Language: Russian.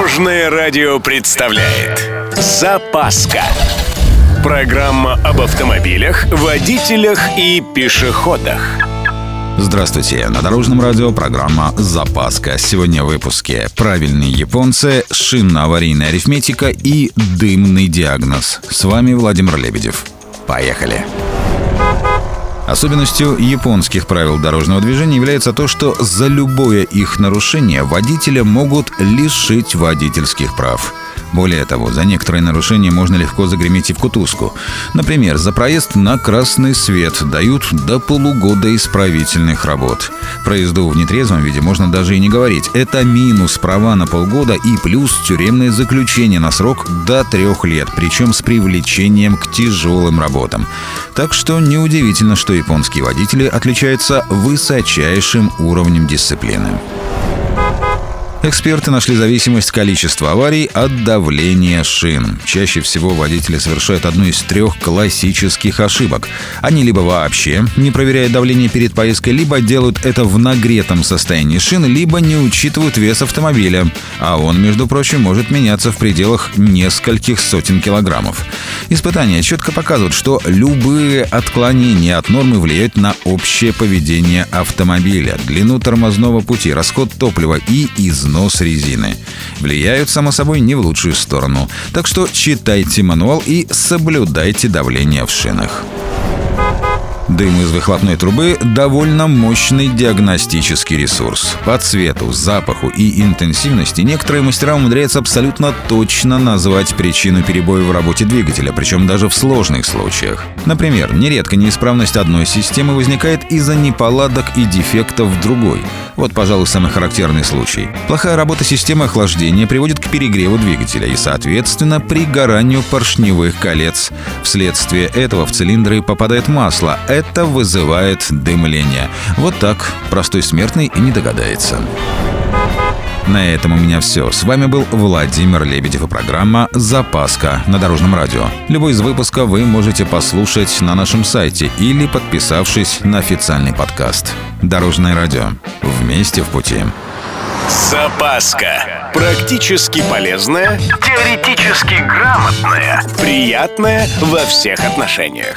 Дорожное радио представляет Запаска Программа об автомобилях, водителях и пешеходах Здравствуйте, на Дорожном радио программа «Запаска». Сегодня в выпуске «Правильные японцы», «Шинно-аварийная арифметика» и «Дымный диагноз». С вами Владимир Лебедев. Поехали! Особенностью японских правил дорожного движения является то, что за любое их нарушение водителя могут лишить водительских прав – более того, за некоторые нарушения можно легко загреметь и в кутузку. Например, за проезд на красный свет дают до полугода исправительных работ. Про езду в нетрезвом виде можно даже и не говорить. Это минус права на полгода и плюс тюремное заключение на срок до трех лет, причем с привлечением к тяжелым работам. Так что неудивительно, что японские водители отличаются высочайшим уровнем дисциплины. Эксперты нашли зависимость количества аварий от давления шин. Чаще всего водители совершают одну из трех классических ошибок. Они либо вообще не проверяют давление перед поездкой, либо делают это в нагретом состоянии шин, либо не учитывают вес автомобиля. А он, между прочим, может меняться в пределах нескольких сотен килограммов. Испытания четко показывают, что любые отклонения от нормы влияют на общее поведение автомобиля, длину тормозного пути, расход топлива и износ износ резины. Влияют, само собой, не в лучшую сторону. Так что читайте мануал и соблюдайте давление в шинах. Дым из выхлопной трубы – довольно мощный диагностический ресурс. По цвету, запаху и интенсивности некоторые мастера умудряются абсолютно точно назвать причину перебоя в работе двигателя, причем даже в сложных случаях. Например, нередко неисправность одной системы возникает из-за неполадок и дефектов другой. Вот, пожалуй, самый характерный случай. Плохая работа системы охлаждения приводит к перегреву двигателя и, соответственно, пригоранию поршневых колец. Вследствие этого в цилиндры попадает масло – это вызывает дымление. Вот так простой смертный и не догадается. На этом у меня все. С вами был Владимир Лебедев и программа «Запаска» на Дорожном радио. Любой из выпусков вы можете послушать на нашем сайте или подписавшись на официальный подкаст. Дорожное радио. Вместе в пути. Запаска. Практически полезная, теоретически грамотная, приятная во всех отношениях.